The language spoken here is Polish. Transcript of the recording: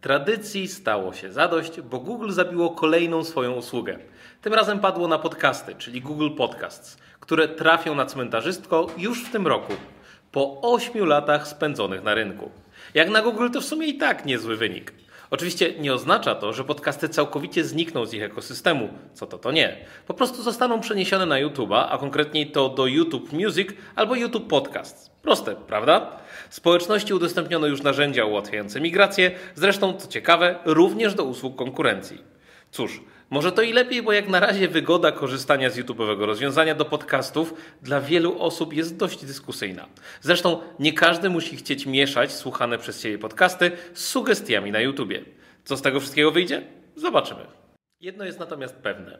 Tradycji stało się zadość, bo Google zabiło kolejną swoją usługę. Tym razem padło na podcasty, czyli Google Podcasts, które trafią na cmentarzystko już w tym roku, po 8 latach spędzonych na rynku. Jak na Google to w sumie i tak niezły wynik. Oczywiście nie oznacza to, że podcasty całkowicie znikną z ich ekosystemu. Co to, to nie. Po prostu zostaną przeniesione na YouTube'a, a konkretniej to do YouTube Music albo YouTube Podcasts. Proste, prawda? Społeczności udostępniono już narzędzia ułatwiające migrację, zresztą, co ciekawe, również do usług konkurencji. Cóż, może to i lepiej, bo jak na razie wygoda korzystania z YouTube'owego rozwiązania do podcastów dla wielu osób jest dość dyskusyjna. Zresztą nie każdy musi chcieć mieszać słuchane przez siebie podcasty z sugestiami na YouTubie. Co z tego wszystkiego wyjdzie? Zobaczymy. Jedno jest natomiast pewne.